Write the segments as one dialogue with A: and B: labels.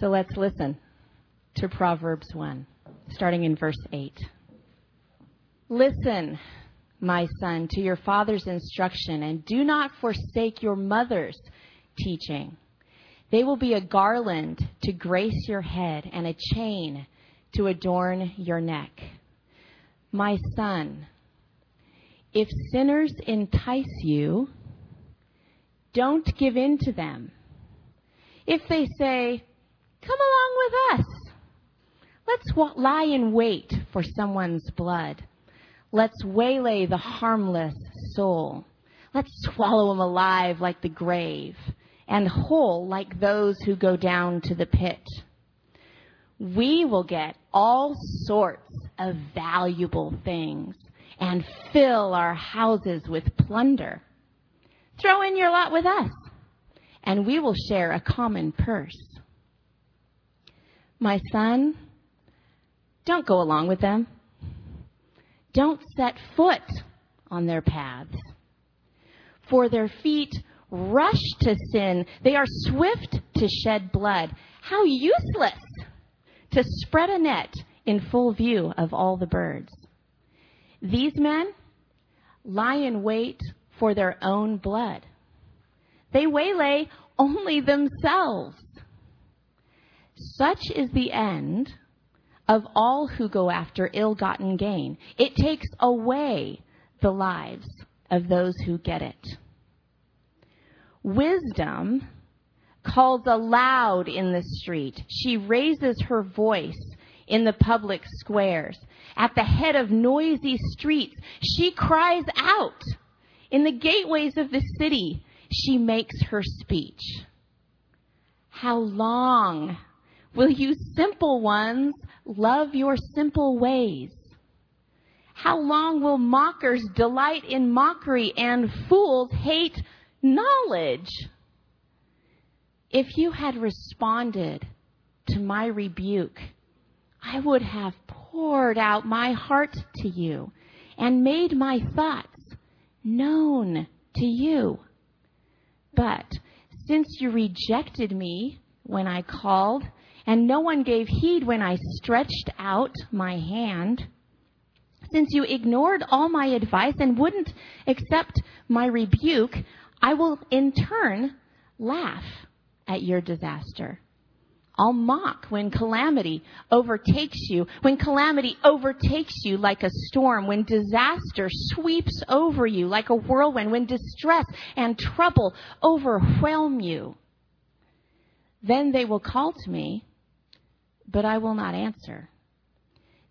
A: So let's listen to Proverbs 1, starting in verse 8. Listen, my son, to your father's instruction, and do not forsake your mother's teaching. They will be a garland to grace your head and a chain to adorn your neck. My son, if sinners entice you, don't give in to them. If they say, Come along with us, let's lie in wait for someone's blood. Let's waylay the harmless soul. Let's swallow him alive like the grave and whole like those who go down to the pit. We will get all sorts of valuable things and fill our houses with plunder. Throw in your lot with us, and we will share a common purse. My son, don't go along with them. Don't set foot on their paths. For their feet rush to sin. They are swift to shed blood. How useless to spread a net in full view of all the birds. These men lie in wait for their own blood. They waylay only themselves. Such is the end of all who go after ill gotten gain. It takes away the lives of those who get it. Wisdom calls aloud in the street. She raises her voice in the public squares. At the head of noisy streets, she cries out. In the gateways of the city, she makes her speech. How long will you simple ones love your simple ways? How long will mockers delight in mockery and fools hate knowledge? If you had responded to my rebuke, I would have poured out my heart to you and made my thoughts known to you. But since you rejected me when I called, and no one gave heed when I stretched out my hand, since you ignored all my advice and wouldn't accept my rebuke, I will in turn laugh at your disaster. I'll mock when calamity overtakes you, when calamity overtakes you like a storm, when disaster sweeps over you like a whirlwind, when distress and trouble overwhelm you. Then they will call to me, but I will not answer.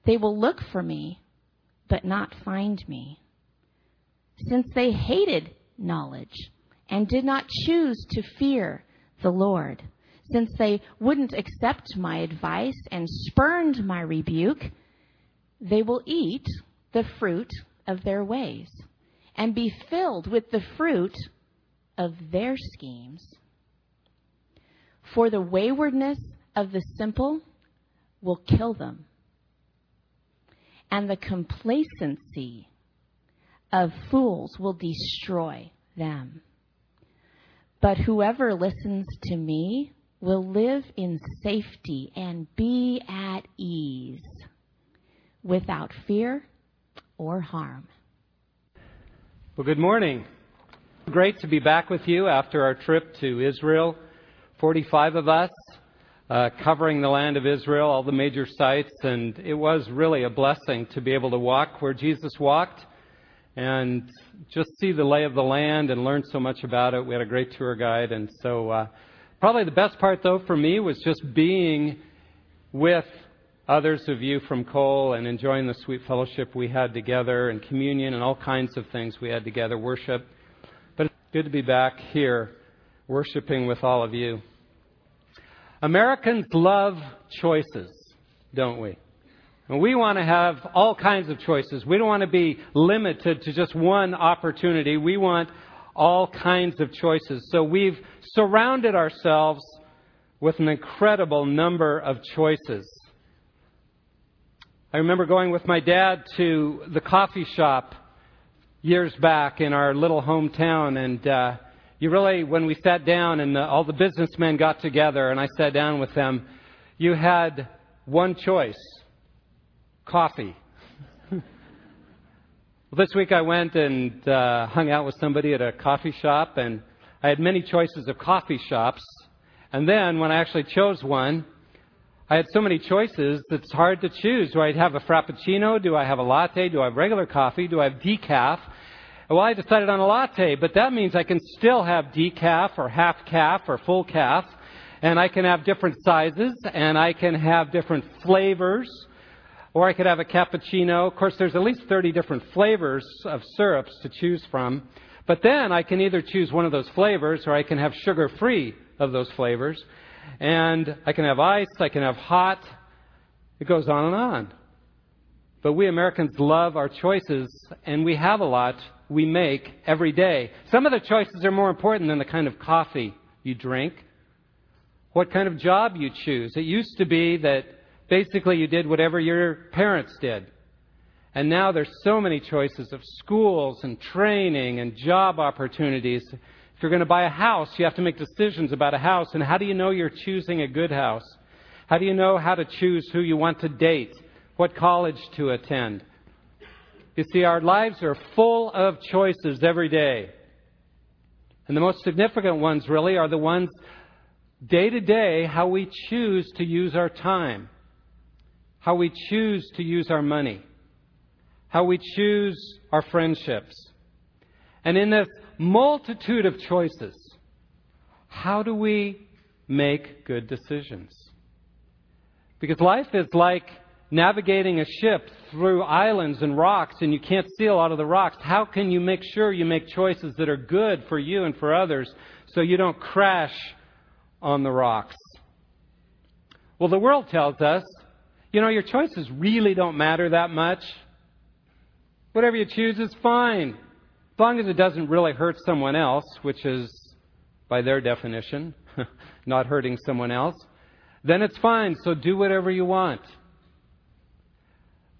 A: They will look for me, but not find me. Since they hated knowledge and did not choose to fear the Lord. Since they wouldn't accept my advice and spurned my rebuke, they will eat the fruit of their ways and be filled with the fruit of their schemes. For the waywardness of the simple will kill them, and the complacency of fools will destroy them. But whoever listens to me will live in safety and be at ease without fear or harm.
B: Well, good morning. Great to be back with you after our trip to Israel. 45 of us covering the land of Israel, all the major sites, and it was really a blessing to be able to walk where Jesus walked and just see the lay of the land and learn so much about it. We had a great tour guide, and so uh, probably the best part though for me was just being with others of you from Cole and enjoying the sweet fellowship we had together and communion and all kinds of things we had together, worship. But it's good to be back here worshiping with all of you. Americans love choices, don't we? And we want to have all kinds of choices. We don't want to be limited to just one opportunity. We want all kinds of choices. So we've surrounded ourselves with an incredible number of choices. I remember going with my dad to the coffee shop years back in our little hometown and uh, you really, when we sat down and the, all the businessmen got together and I sat down with them, you had one choice coffee. well, this week I went and uh, hung out with somebody at a coffee shop, and I had many choices of coffee shops. And then when I actually chose one, I had so many choices that it's hard to choose. Do I have a frappuccino? Do I have a latte? Do I have regular coffee? Do I have decaf? Well, I decided on a latte, but that means I can still have decaf or half caf or full caf, and I can have different sizes, and I can have different flavors, or I could have a cappuccino. Of course, there's at least 30 different flavors of syrups to choose from. But then I can either choose one of those flavors, or I can have sugar free of those flavors. And I can have ice, I can have hot. It goes on and on. But we Americans love our choices, and we have a lot we make every day. Some of the choices are more important than the kind of coffee you drink, what kind of job you choose. It used to be that basically you did whatever your parents did. And now there's so many choices of schools and training and job opportunities. If you're going to buy a house, you have to make decisions about a house. And how do you know you're choosing a good house? How do you know how to choose who you want to date? What college to attend? You see, our lives are full of choices every day. And the most significant ones, really, are the ones day to day how we choose to use our time, how we choose to use our money, how we choose our friendships. And in this multitude of choices, how do we make good decisions? Because life is like navigating a ship through islands and rocks and you can't see a lot of the rocks, how can you make sure you make choices that are good for you and for others so you don't crash on the rocks? Well, the world tells us, you know, your choices really don't matter that much. Whatever you choose is fine, as long as it doesn't really hurt someone else, which is, by their definition, not hurting someone else. Then it's fine, so do whatever you want.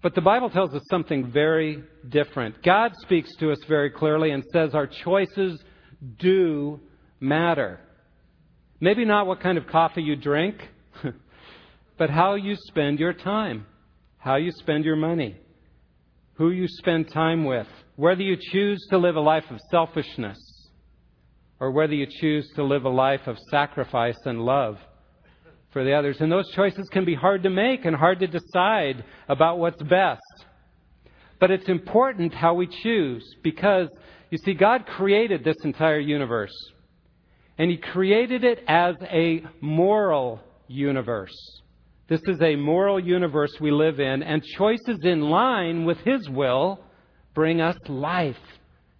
B: But the Bible tells us something very different. God speaks to us very clearly and says our choices do matter. Maybe not what kind of coffee you drink, but how you spend your time, how you spend your money, who you spend time with, whether you choose to live a life of selfishness or whether you choose to live a life of sacrifice and love for the others. And those choices can be hard to make and hard to decide about what's best. But it's important how we choose because, you see, God created this entire universe. And He created it as a moral universe. This is a moral universe we live in, and choices in line with His will bring us life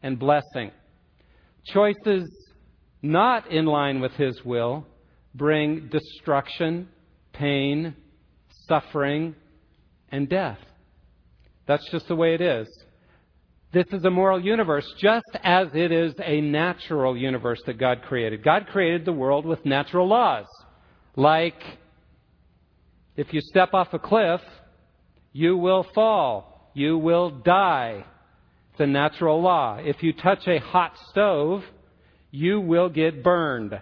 B: and blessing. Choices not in line with His will bring destruction, pain, suffering, and death. That's just the way it is. This is a moral universe, just as it is a natural universe that God created. God created the world with natural laws. Like, if you step off a cliff, you will fall. You will die. It's a natural law. If you touch a hot stove, you will get burned.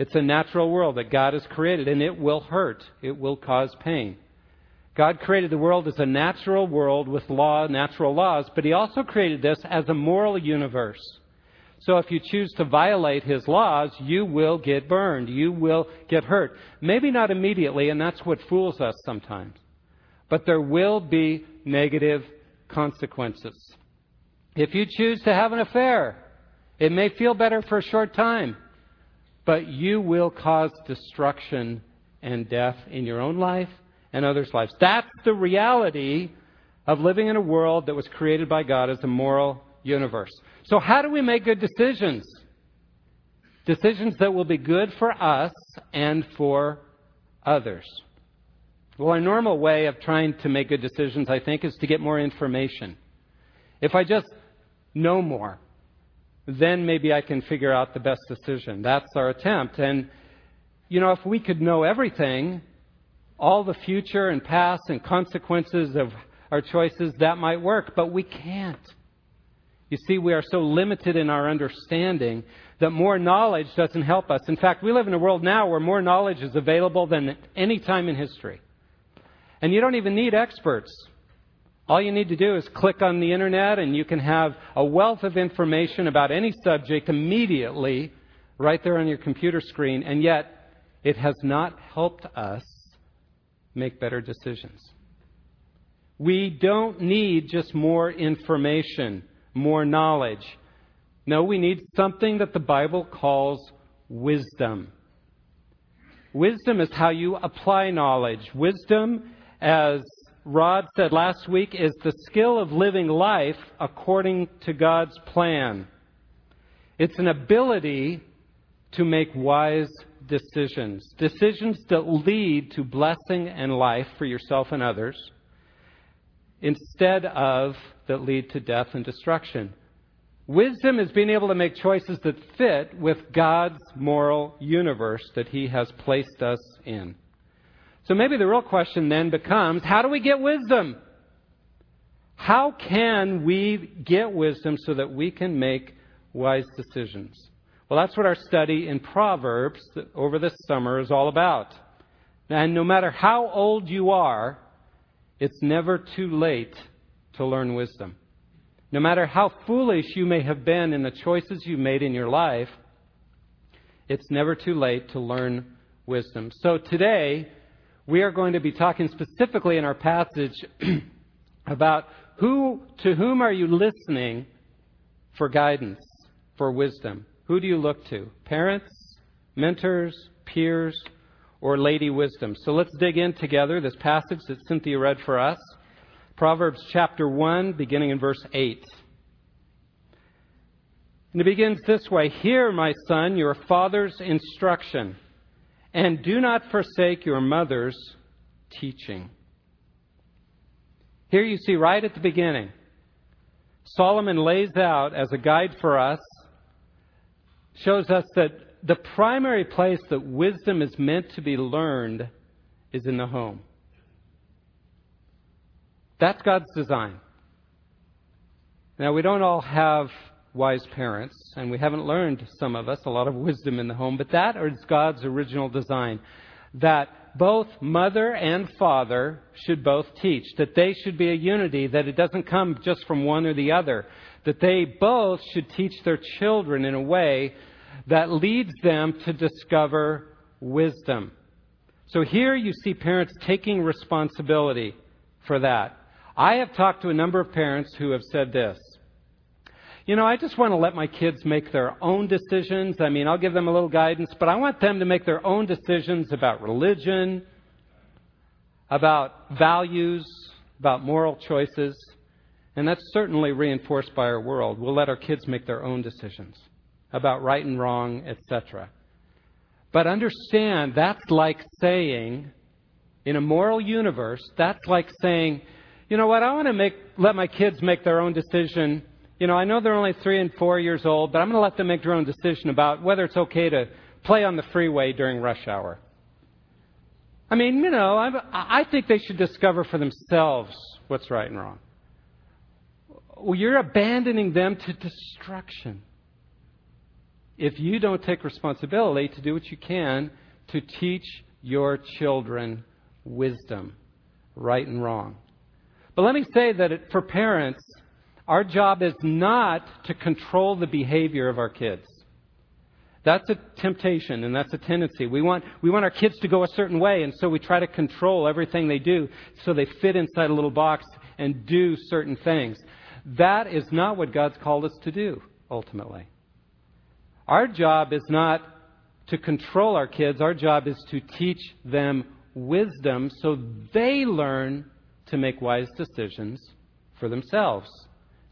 B: It's a natural world that God has created, and it will hurt. It will cause pain. God created the world as a natural world with law, natural laws, but He also created this as a moral universe. So if you choose to violate His laws, you will get burned. You will get hurt. Maybe not immediately, and that's what fools us sometimes. But there will be negative consequences. If you choose to have an affair, it may feel better for a short time but you will cause destruction and death in your own life and others' lives. That's the reality of living in a world that was created by God as a moral universe. So, how do we make good decisions? Decisions that will be good for us and for others. Well, our normal way of trying to make good decisions, I think, is to get more information. If I just know more, then maybe I can figure out the best decision. That's our attempt. And, you know, if we could know everything, all the future and past and consequences of our choices, that might work, but we can't. You see, we are so limited in our understanding that more knowledge doesn't help us. In fact, we live in a world now where more knowledge is available than any time in history. And you don't even need experts. All you need to do is click on the internet and you can have a wealth of information about any subject immediately right there on your computer screen, and yet it has not helped us make better decisions. We don't need just more information, more knowledge. No, we need something that the Bible calls wisdom. Wisdom is how you apply knowledge. Wisdom, as Rod said last week, is the skill of living life according to God's plan. It's an ability to make wise decisions, decisions that lead to blessing and life for yourself and others, instead of that lead to death and destruction. Wisdom is being able to make choices that fit with God's moral universe that He has placed us in. So maybe the real question then becomes how do we get wisdom? How can we get wisdom so that we can make wise decisions? Well, that's what our study in Proverbs over this summer is all about. And no matter how old you are, it's never too late to learn wisdom. No matter how foolish you may have been in the choices you made in your life, it's never too late to learn wisdom. So today, we are going to be talking specifically in our passage about who, to whom are you listening for guidance, for wisdom? Who do you look to? Parents, mentors, peers, or Lady Wisdom? So let's dig in together this passage that Cynthia read for us. Proverbs chapter 1, beginning in verse 8. And it begins this way Hear, my son, your father's instruction, and do not forsake your mother's teaching. Here you see right at the beginning, Solomon lays out as a guide for us shows us that the primary place that wisdom is meant to be learned is in the home. That's God's design. Now, we don't all have wise parents, and we haven't learned, some of us, a lot of wisdom in the home, but that is God's original design. That both mother and father should both teach, that they should be a unity, that it doesn't come just from one or the other, that they both should teach their children in a way that leads them to discover wisdom. So here you see parents taking responsibility for that. I have talked to a number of parents who have said this. You know, I just want to let my kids make their own decisions. I mean, I'll give them a little guidance, but I want them to make their own decisions about religion, about values, about moral choices. And that's certainly reinforced by our world. We'll let our kids make their own decisions about right and wrong, etc. But understand that's like saying, in a moral universe, that's like saying, you know what, I want to make, let my kids make their own decision. You know, I know they're only three and four years old, but I'm going to let them make their own decision about whether it's okay to play on the freeway during rush hour. I mean, you know, I'm, I think they should discover for themselves what's right and wrong. Well, you're abandoning them to destruction if you don't take responsibility to do what you can to teach your children wisdom, right and wrong. But let me say that it, for parents, our job is not to control the behavior of our kids. That's a temptation and that's a tendency. We want, we want our kids to go a certain way, and so we try to control everything they do so they fit inside a little box and do certain things. That is not what God's called us to do, ultimately. Our job is not to control our kids, our job is to teach them wisdom so they learn to make wise decisions for themselves.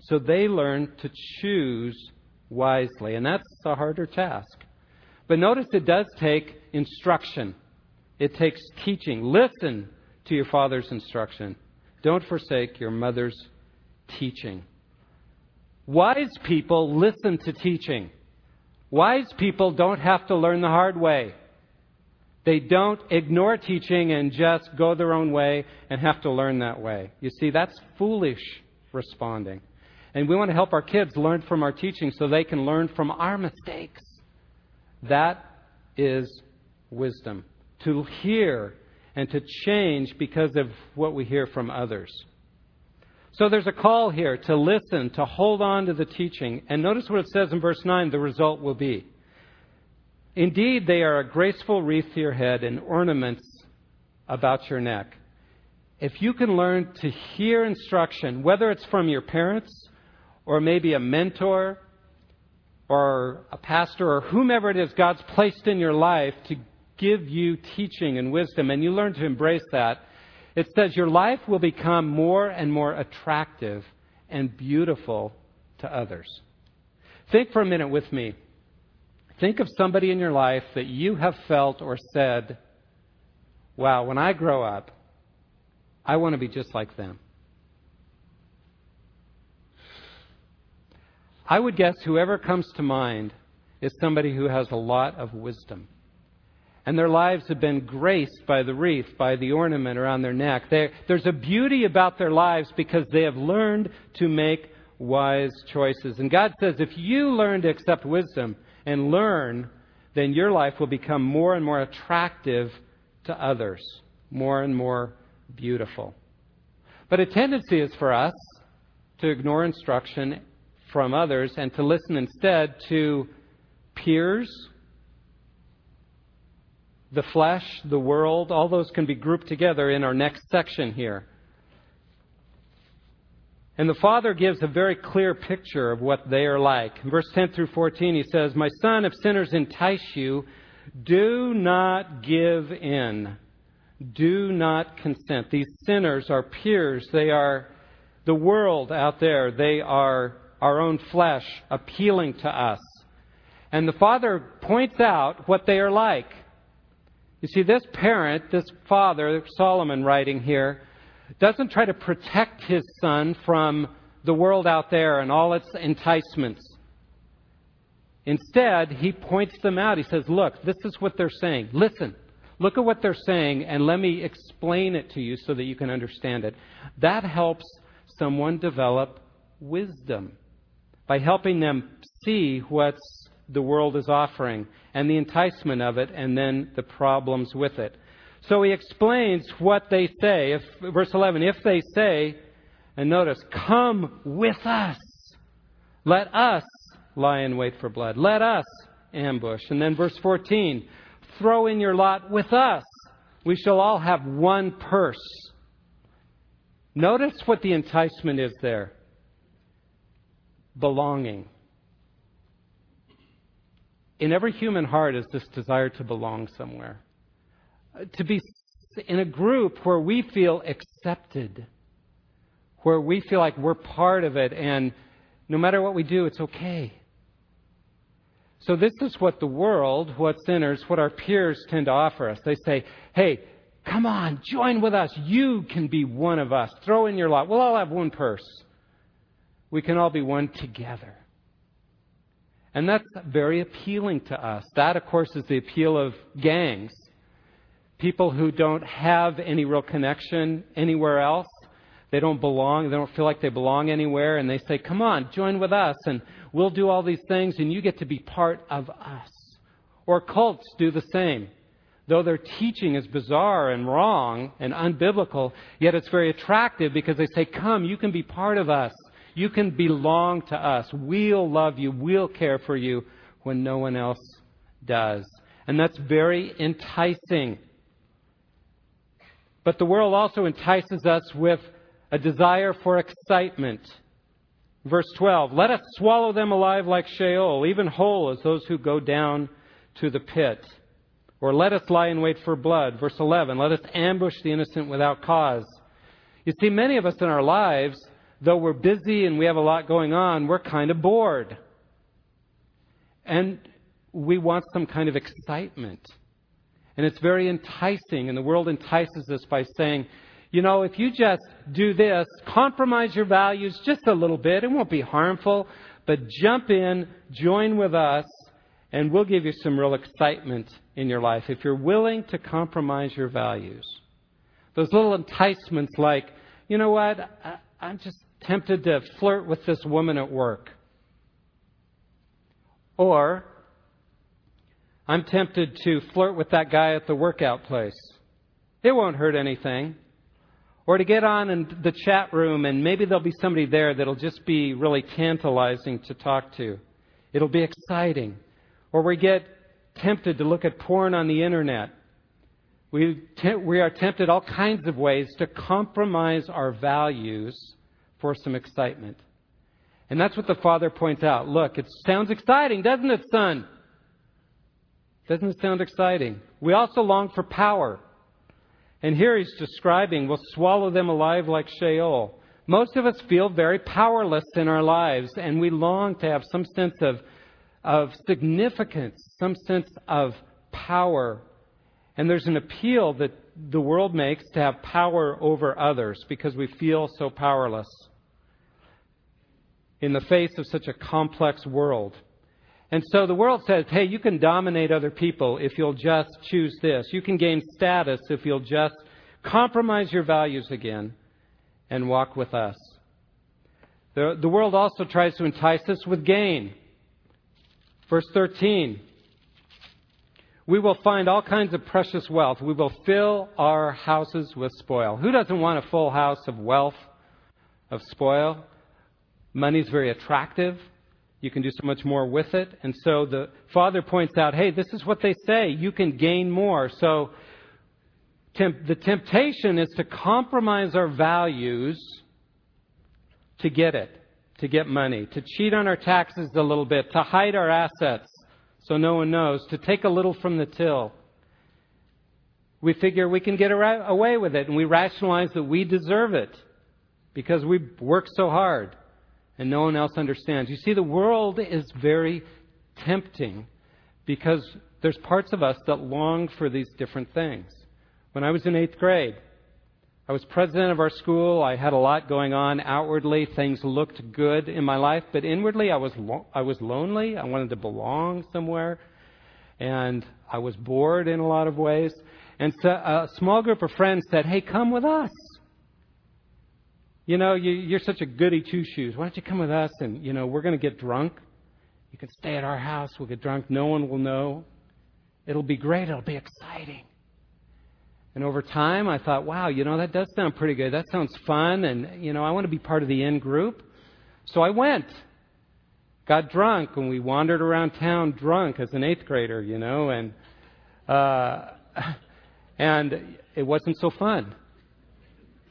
B: So they learn to choose wisely. And that's a harder task. But notice it does take instruction, it takes teaching. Listen to your father's instruction. Don't forsake your mother's teaching. Wise people listen to teaching. Wise people don't have to learn the hard way. They don't ignore teaching and just go their own way and have to learn that way. You see, that's foolish responding. And we want to help our kids learn from our teaching so they can learn from our mistakes. That is wisdom. To hear and to change because of what we hear from others. So there's a call here to listen, to hold on to the teaching. And notice what it says in verse 9 the result will be. Indeed, they are a graceful wreath to your head and ornaments about your neck. If you can learn to hear instruction, whether it's from your parents or maybe a mentor or a pastor or whomever it is God's placed in your life to give you teaching and wisdom, and you learn to embrace that, it says your life will become more and more attractive and beautiful to others. Think for a minute with me. Think of somebody in your life that you have felt or said, wow, when I grow up, I want to be just like them. I would guess whoever comes to mind is somebody who has a lot of wisdom. And their lives have been graced by the wreath, by the ornament around their neck. They're, there's a beauty about their lives because they have learned to make wise choices. And God says if you learn to accept wisdom and learn, then your life will become more and more attractive to others, more and more beautiful. But a tendency is for us to ignore instruction from others and to listen instead to peers, the flesh, the world, all those can be grouped together in our next section here. And the Father gives a very clear picture of what they are like. In verse 10 through 14, he says, My son, if sinners entice you, do not give in. Do not consent. These sinners are peers. They are the world out there. They are our own flesh appealing to us. And the Father points out what they are like. You see, this parent, this father, Solomon writing here, doesn't try to protect his son from the world out there and all its enticements. Instead, he points them out. He says, Look, this is what they're saying. Listen. Look at what they're saying, and let me explain it to you so that you can understand it. That helps someone develop wisdom by helping them see what the world is offering and the enticement of it and then the problems with it. So he explains what they say. If, verse 11, if they say, and notice, come with us, let us lie in wait for blood, let us ambush. And then verse 14, throw in your lot with us. We shall all have one purse. Notice what the enticement is there belonging. In every human heart is this desire to belong somewhere, uh, to be in a group where we feel accepted, where we feel like we're part of it, and no matter what we do, it's okay. So, this is what the world, what sinners, what our peers tend to offer us. They say, hey, come on, join with us. You can be one of us. Throw in your lot. We'll all have one purse. We can all be one together. And that's very appealing to us. That, of course, is the appeal of gangs. People who don't have any real connection anywhere else. They don't belong. They don't feel like they belong anywhere. And they say, come on, join with us. And we'll do all these things, and you get to be part of us. Or cults do the same. Though their teaching is bizarre and wrong and unbiblical, yet it's very attractive because they say, Come, you can be part of us. You can belong to us. We'll love you. We'll care for you when no one else does. And that's very enticing. But the world also entices us with a desire for excitement. Verse 12 Let us swallow them alive like Sheol, even whole as those who go down to the pit. Or let us lie in wait for blood. Verse 11 Let us ambush the innocent without cause. You see, many of us in our lives, though we're busy and we have a lot going on, we're kind of bored. And we want some kind of excitement. And it's very enticing, and the world entices us by saying, you know, if you just do this, compromise your values just a little bit, it won't be harmful, but jump in, join with us, and we'll give you some real excitement in your life if you're willing to compromise your values. Those little enticements like, you know what, I, am just, tempted to flirt with this woman at work. Or I'm tempted to flirt with that guy at the workout place. It won't hurt anything. Or to get on in the chat room and maybe there'll be somebody there that'll just be really tantalizing to talk to. It'll be exciting. Or we get tempted to look at porn on the internet. We, te- we are tempted all kinds of ways to compromise our values for some excitement. And that's what the father points out. Look, it sounds exciting, doesn't it, son? Doesn't it sound exciting? We also long for power. And here he's describing, we'll swallow them alive like Sheol. Most of us feel very powerless in our lives, and we long to have some sense of, of significance, some sense of power. And there's an appeal that the world makes to have power over others because we feel so powerless in the face of such a complex world. And so the world says, hey, you can dominate other people if you'll just choose this. You can gain status if you'll just compromise your values again and walk with us. The, the world also tries to entice us with gain. Verse 13 We will find all kinds of precious wealth. We will fill our houses with spoil. Who doesn't want a full house of wealth, of spoil? Money's very attractive. You can do so much more with it. And so the father points out, hey, this is what they say. You can gain more. So temp- the temptation is to compromise our values to get it, to get money, to cheat on our taxes a little bit, to hide our assets so no one knows, to take a little from the till. We figure we can get away with it, and we rationalize that we deserve it because we work so hard and no one else understands. You see, the world is very tempting because there's parts of us that long for these different things. When I was in eighth grade, I was president of our school. I had a lot going on outwardly. Things looked good in my life, but inwardly I was lo- I was lonely. I wanted to belong somewhere, and I was bored in a lot of ways. And so a small group of friends said, "Hey, come with us." You know, you, are such a goody two shoes. Why don't you come with us and, you know, we're going to get drunk. You can stay at our house. We'll get drunk. No one will know. It'll be great. It'll be exciting. And over time, I thought, wow, you know, that does sound pretty good. That sounds fun. And, you know, I want to be part of the in group. So I went, got drunk, and we wandered around town drunk as an eighth grader, you know, and, uh, and it wasn't so fun,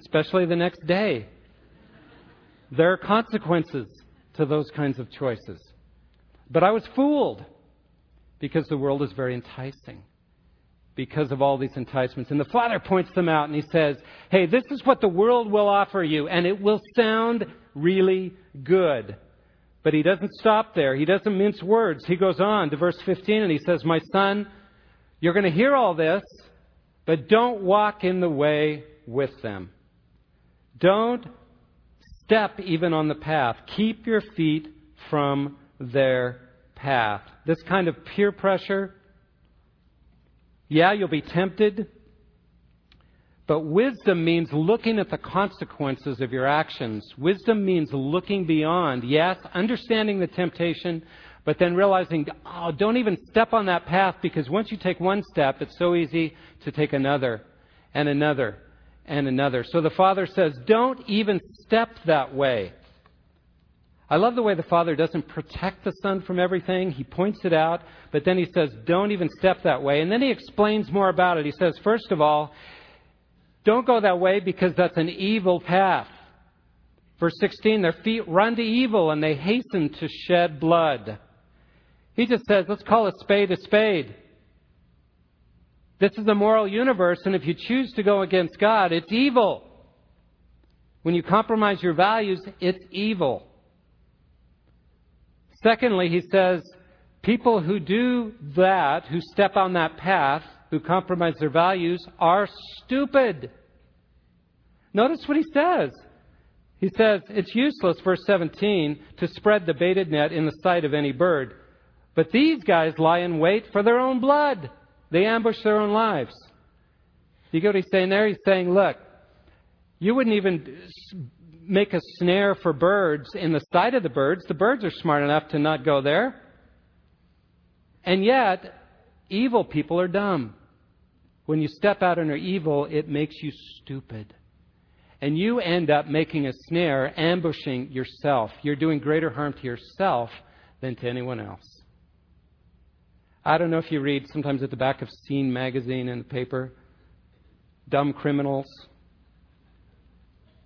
B: especially the next day. There are consequences to those kinds of choices. But I was fooled because the world is very enticing because of all these enticements. And the Father points them out and he says, Hey, this is what the world will offer you, and it will sound really good. But he doesn't stop there. He doesn't mince words. He goes on to verse 15 and he says, My son, you're going to hear all this, but don't walk in the way with them. Don't step even on the path. Keep your feet from their path. This kind of peer pressure, yeah, you'll be tempted, but wisdom means looking at the consequences of your actions. Wisdom means looking beyond, yes, understanding the temptation, but then realizing, oh, don't even step on that path because once you take one step, it's so easy to take another and another and another. So the Father says, don't even step that way. I love the way the Father doesn't protect the Son from everything. He points it out, but then he says, don't even step that way. And then he explains more about it. He says, first of all, don't go that way because that's an evil path. Verse 16, their feet run to evil and they hasten to shed blood. He just says, let's call a spade a spade. This is a moral universe, and if you choose to go against God, it's evil. When you compromise your values, it's evil. Secondly, he says, people who do that, who step on that path, who compromise their values, are stupid. Notice what he says. He says, It's useless, verse 17, to spread the baited net in the sight of any bird. But these guys lie in wait for their own blood. They ambush their own lives. You get what he's saying there? He's saying, look, you wouldn't even make a snare for birds in the sight of the birds, the birds are smart enough to not go there. And yet, evil people are dumb. When you step out into evil, it makes you stupid. And you end up making a snare, ambushing yourself. You're doing greater harm to yourself than to anyone else. I don't know if you read sometimes at the back of Scene magazine in the paper, dumb criminals.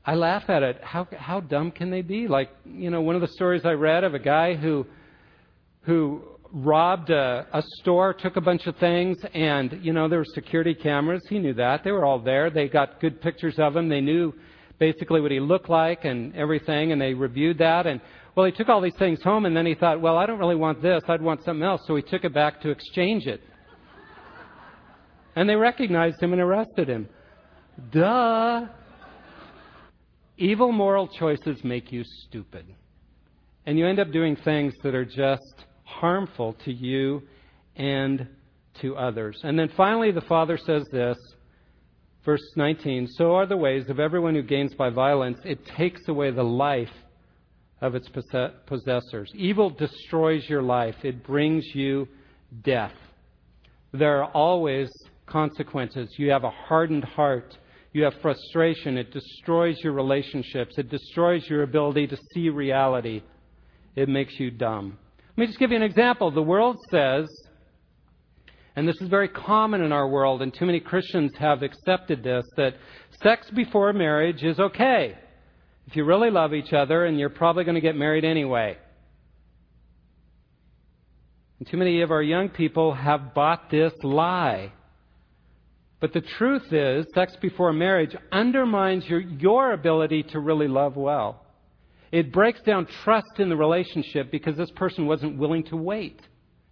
B: I laugh at it. How, how dumb can they be? Like, you know, one of the stories I read of a guy who, who robbed a, a store, took a bunch of things, and, you know, there were security cameras. He knew that. They were all there. They got good pictures of him. They knew basically what he looked like and everything, and they reviewed that. And, well, he took all these things home, and then he thought, well, I don't really want this. I'd want something else. So he took it back to exchange it. And they recognized him and arrested him. Duh. Evil moral choices make you stupid. And you end up doing things that are just harmful to you and to others. And then finally, the Father says this, verse 19 So are the ways of everyone who gains by violence, it takes away the life of its possessors. Evil destroys your life, it brings you death. There are always consequences. You have a hardened heart. You have frustration. It destroys your relationships. It destroys your ability to see reality. It makes you dumb. Let me just give you an example. The world says, and this is very common in our world, and too many Christians have accepted this, that sex before marriage is okay. If you really love each other, and you're probably going to get married anyway. And too many of our young people have bought this lie. But the truth is, sex before marriage undermines your, your ability to really love well. It breaks down trust in the relationship because this person wasn't willing to wait.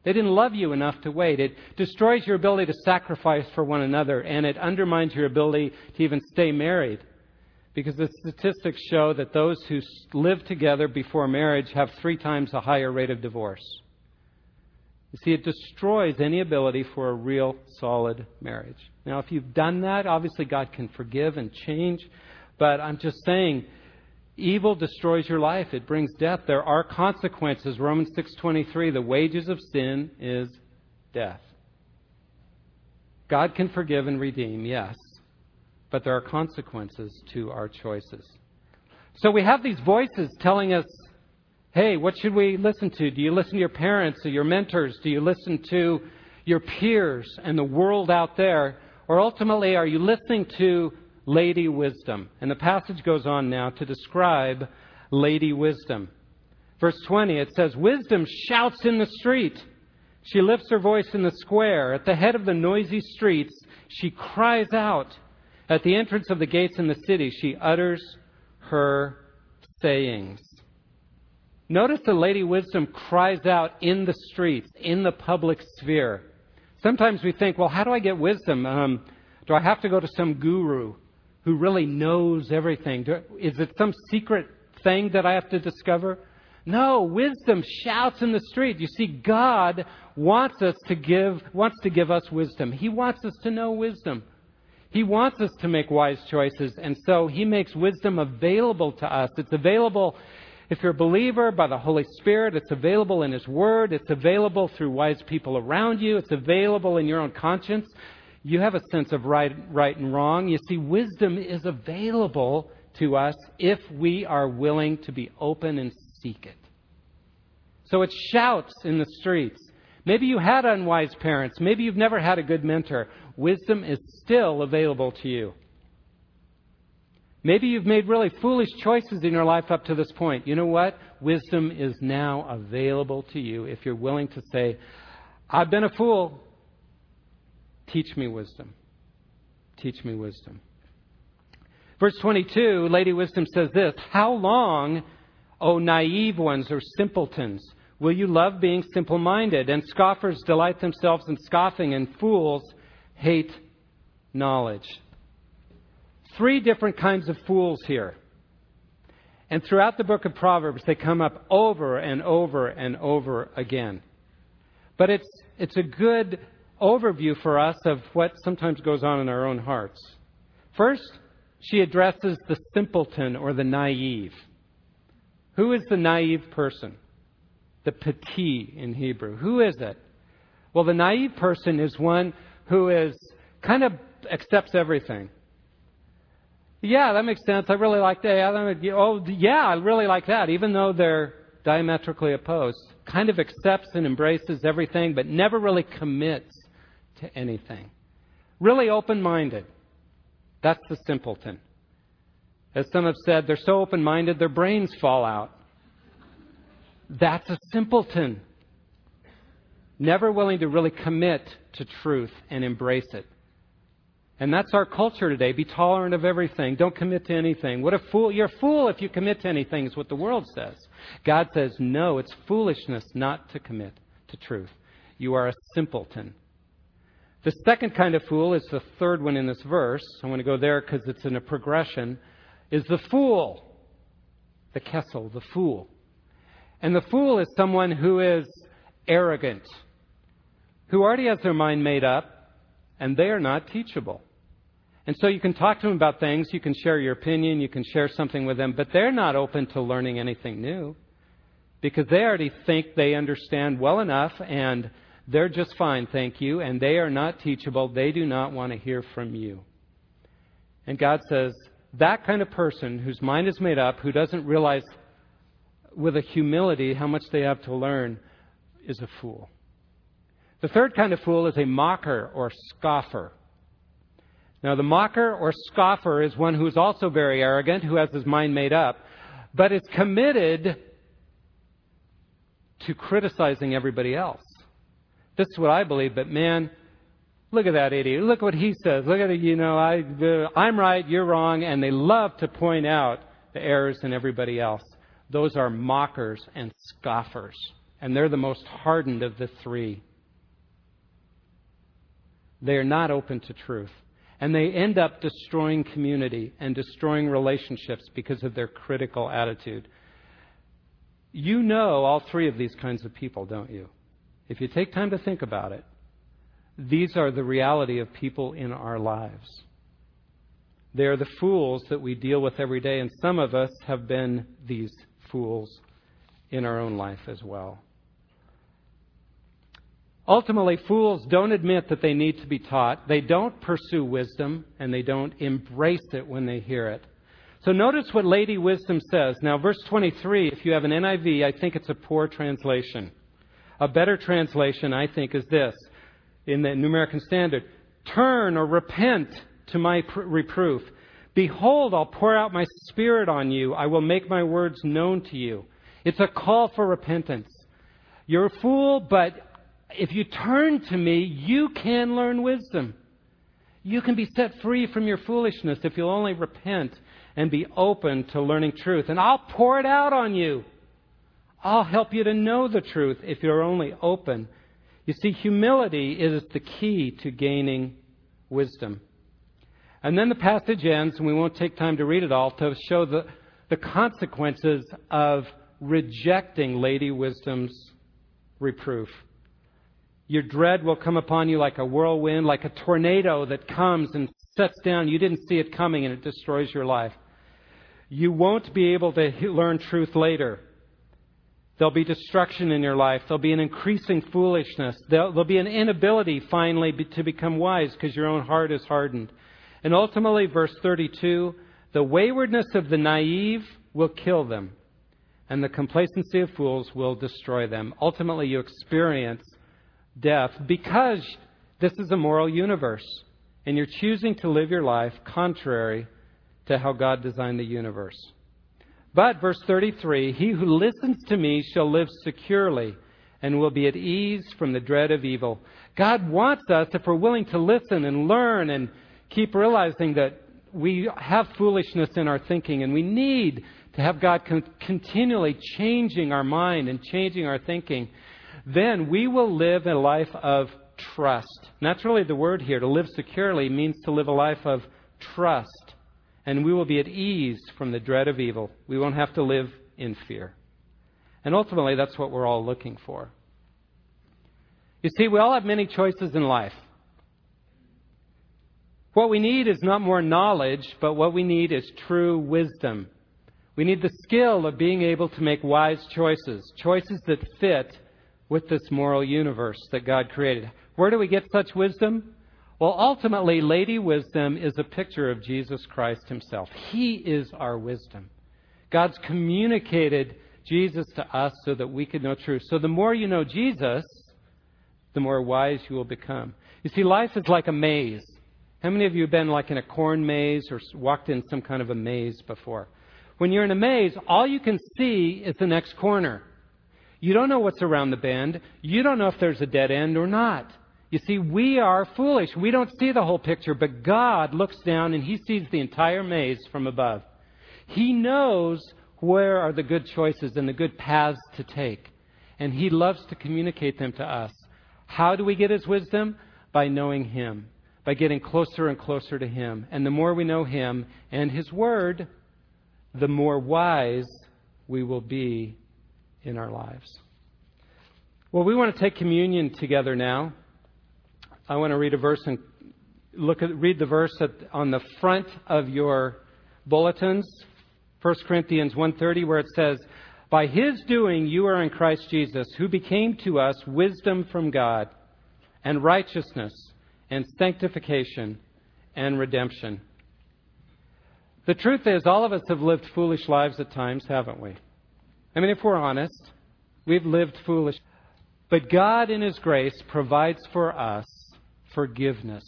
B: They didn't love you enough to wait. It destroys your ability to sacrifice for one another, and it undermines your ability to even stay married. Because the statistics show that those who live together before marriage have three times a higher rate of divorce. You see, it destroys any ability for a real, solid marriage. Now, if you've done that, obviously God can forgive and change. But I'm just saying, Evil destroys your life. It brings death. There are consequences. Romans 6:23, the wages of sin is death. God can forgive and redeem, yes, but there are consequences to our choices. So we have these voices telling us, hey, what should we listen to? Do you listen to your parents or your mentors? Do you listen to your peers and the world out there? Or ultimately, are you listening to Lady Wisdom. And the passage goes on now to describe Lady Wisdom. Verse 20, it says, Wisdom shouts in the street. She lifts her voice in the square. At the head of the noisy streets, she cries out. At the entrance of the gates in the city, she utters her sayings. Notice the Lady Wisdom cries out in the streets, in the public sphere. Sometimes we think, well, how do I get wisdom? Um, do I have to go to some guru? who really knows everything? Is it some secret thing that I have to discover? No, wisdom shouts in the street. You see, God wants us to give, wants to give us wisdom. He wants us to know wisdom. He wants us to make wise choices, and so He makes wisdom available to us. It's available if you're a believer by the Holy Spirit. It's available in His Word. It's available through wise people around you. It's available in your own conscience you have a sense of right, right and wrong. You see, wisdom is available to us if we are willing to be open and seek it. So it shouts in the streets. Maybe you had unwise parents. Maybe you've never had a good mentor. Wisdom is still available to you. Maybe you've made really foolish choices in your life up to this point. You know what? Wisdom is now available to you if you're willing to say, I've been a fool. Teach me wisdom. Teach me wisdom. Verse 22, Lady Wisdom says this How long, O naive ones or simpletons, will you love being simple minded? And scoffers delight themselves in scoffing, and fools hate knowledge. Three different kinds of fools here. And throughout the book of Proverbs, they come up over and over and over again. But it's, it's a good overview for us of what sometimes goes on in our own hearts. First, she addresses the simpleton or the naive. Who is the naive person? The peti in Hebrew. Who is it? Well, the naive person is one who is kind of accepts everything. Yeah, that makes sense. I really like that. Oh, yeah, I really like that, even though they're diametrically opposed. Kind of accepts and embraces everything, but never really commits to anything. Really open minded. That's the simpleton. As some have said, they're so open minded their brains fall out. That's a simpleton. Never willing to really commit to truth and embrace it. And that's our culture today. Be tolerant of everything. Don't commit to anything. What a fool. You're a fool if you commit to anything, is what the world says. God says, no, it's foolishness not to commit to truth. You are a simpleton. The second kind of fool is the third one in this verse. I want to go there because it's in a progression. Is the fool. The kesil, the fool. And the fool is someone who is arrogant, who already has their mind made up, and they are not teachable. And so you can talk to them about things, you can share your opinion, you can share something with them, but they're not open to learning anything new because they already think they understand well enough and they're just fine, thank you, and they are not teachable. They do not want to hear from you. And God says, that kind of person whose mind is made up, who doesn't realize with a humility how much they have to learn, is a fool. The third kind of fool is a mocker or scoffer. Now, the mocker or scoffer is one who is also very arrogant, who has his mind made up, but is committed to criticizing everybody else. This is what I believe, but man, look at that idiot. Look what he says. Look at it, you know, I, I'm right, you're wrong, and they love to point out the errors in everybody else. Those are mockers and scoffers, and they're the most hardened of the three. They are not open to truth. And they end up destroying community and destroying relationships because of their critical attitude. You know all three of these kinds of people, don't you? If you take time to think about it, these are the reality of people in our lives. They are the fools that we deal with every day, and some of us have been these fools in our own life as well. Ultimately, fools don't admit that they need to be taught. They don't pursue wisdom, and they don't embrace it when they hear it. So notice what Lady Wisdom says. Now, verse 23, if you have an NIV, I think it's a poor translation. A better translation, I think, is this in the New American Standard Turn or repent to my pr- reproof. Behold, I'll pour out my spirit on you. I will make my words known to you. It's a call for repentance. You're a fool, but if you turn to me, you can learn wisdom. You can be set free from your foolishness if you'll only repent and be open to learning truth. And I'll pour it out on you. I'll help you to know the truth if you're only open. You see, humility is the key to gaining wisdom. And then the passage ends, and we won't take time to read it all, to show the, the consequences of rejecting Lady Wisdom's reproof. Your dread will come upon you like a whirlwind, like a tornado that comes and sets down. You didn't see it coming and it destroys your life. You won't be able to learn truth later. There'll be destruction in your life. There'll be an increasing foolishness. There'll, there'll be an inability finally be, to become wise because your own heart is hardened. And ultimately, verse 32 the waywardness of the naive will kill them, and the complacency of fools will destroy them. Ultimately, you experience death because this is a moral universe and you're choosing to live your life contrary to how God designed the universe. But, verse 33 He who listens to me shall live securely and will be at ease from the dread of evil. God wants us, if we're willing to listen and learn and keep realizing that we have foolishness in our thinking and we need to have God con- continually changing our mind and changing our thinking then we will live a life of trust. And that's really the word here. To live securely means to live a life of trust. And we will be at ease from the dread of evil. We won't have to live in fear. And ultimately, that's what we're all looking for. You see, we all have many choices in life. What we need is not more knowledge, but what we need is true wisdom. We need the skill of being able to make wise choices, choices that fit with this moral universe that God created. Where do we get such wisdom? Well, ultimately, Lady Wisdom is a picture of Jesus Christ himself. He is our wisdom. God's communicated Jesus to us so that we could know truth. So the more you know Jesus, the more wise you will become. You see, life is like a maze. How many of you have been like in a corn maze or walked in some kind of a maze before? When you're in a maze, all you can see is the next corner. You don't know what's around the bend. You don't know if there's a dead end or not. You see, we are foolish. We don't see the whole picture, but God looks down and He sees the entire maze from above. He knows where are the good choices and the good paths to take. And He loves to communicate them to us. How do we get His wisdom? By knowing Him, by getting closer and closer to Him. And the more we know Him and His Word, the more wise we will be in our lives. Well, we want to take communion together now. I want to read a verse and look at read the verse at, on the front of your bulletins, 1 Corinthians 1:30 where it says, "By his doing you are in Christ Jesus, who became to us wisdom from God, and righteousness, and sanctification, and redemption." The truth is all of us have lived foolish lives at times, haven't we? I mean, if we're honest, we've lived foolish. But God, in His grace, provides for us forgiveness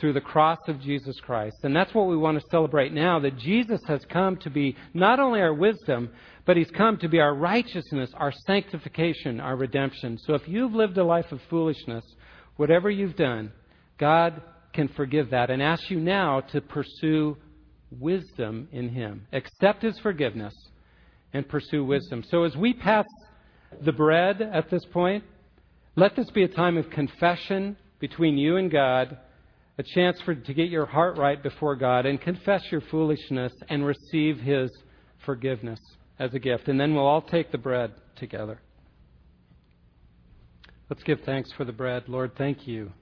B: through the cross of Jesus Christ. And that's what we want to celebrate now that Jesus has come to be not only our wisdom, but He's come to be our righteousness, our sanctification, our redemption. So if you've lived a life of foolishness, whatever you've done, God can forgive that and ask you now to pursue wisdom in Him. Accept His forgiveness and pursue wisdom. So as we pass the bread at this point, let this be a time of confession between you and God, a chance for to get your heart right before God and confess your foolishness and receive his forgiveness as a gift. And then we'll all take the bread together. Let's give thanks for the bread. Lord, thank you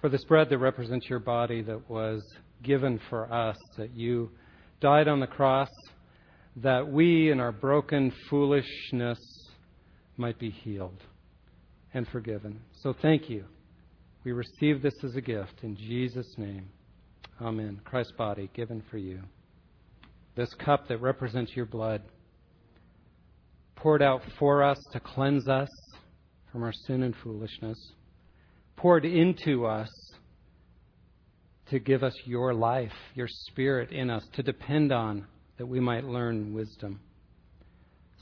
B: for this bread that represents your body that was given for us, that you died on the cross that we, in our broken foolishness, might be healed and forgiven. So thank you. We receive this as a gift in Jesus' name. Amen. Christ's body given for you. This cup that represents your blood, poured out for us to cleanse us from our sin and foolishness, poured into us to give us your life, your spirit in us, to depend on that we might learn wisdom.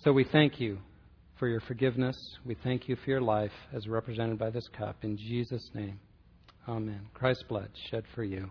B: So we thank you for your forgiveness. We thank you for your life as represented by this cup. In Jesus' name, amen. Christ's blood shed for you.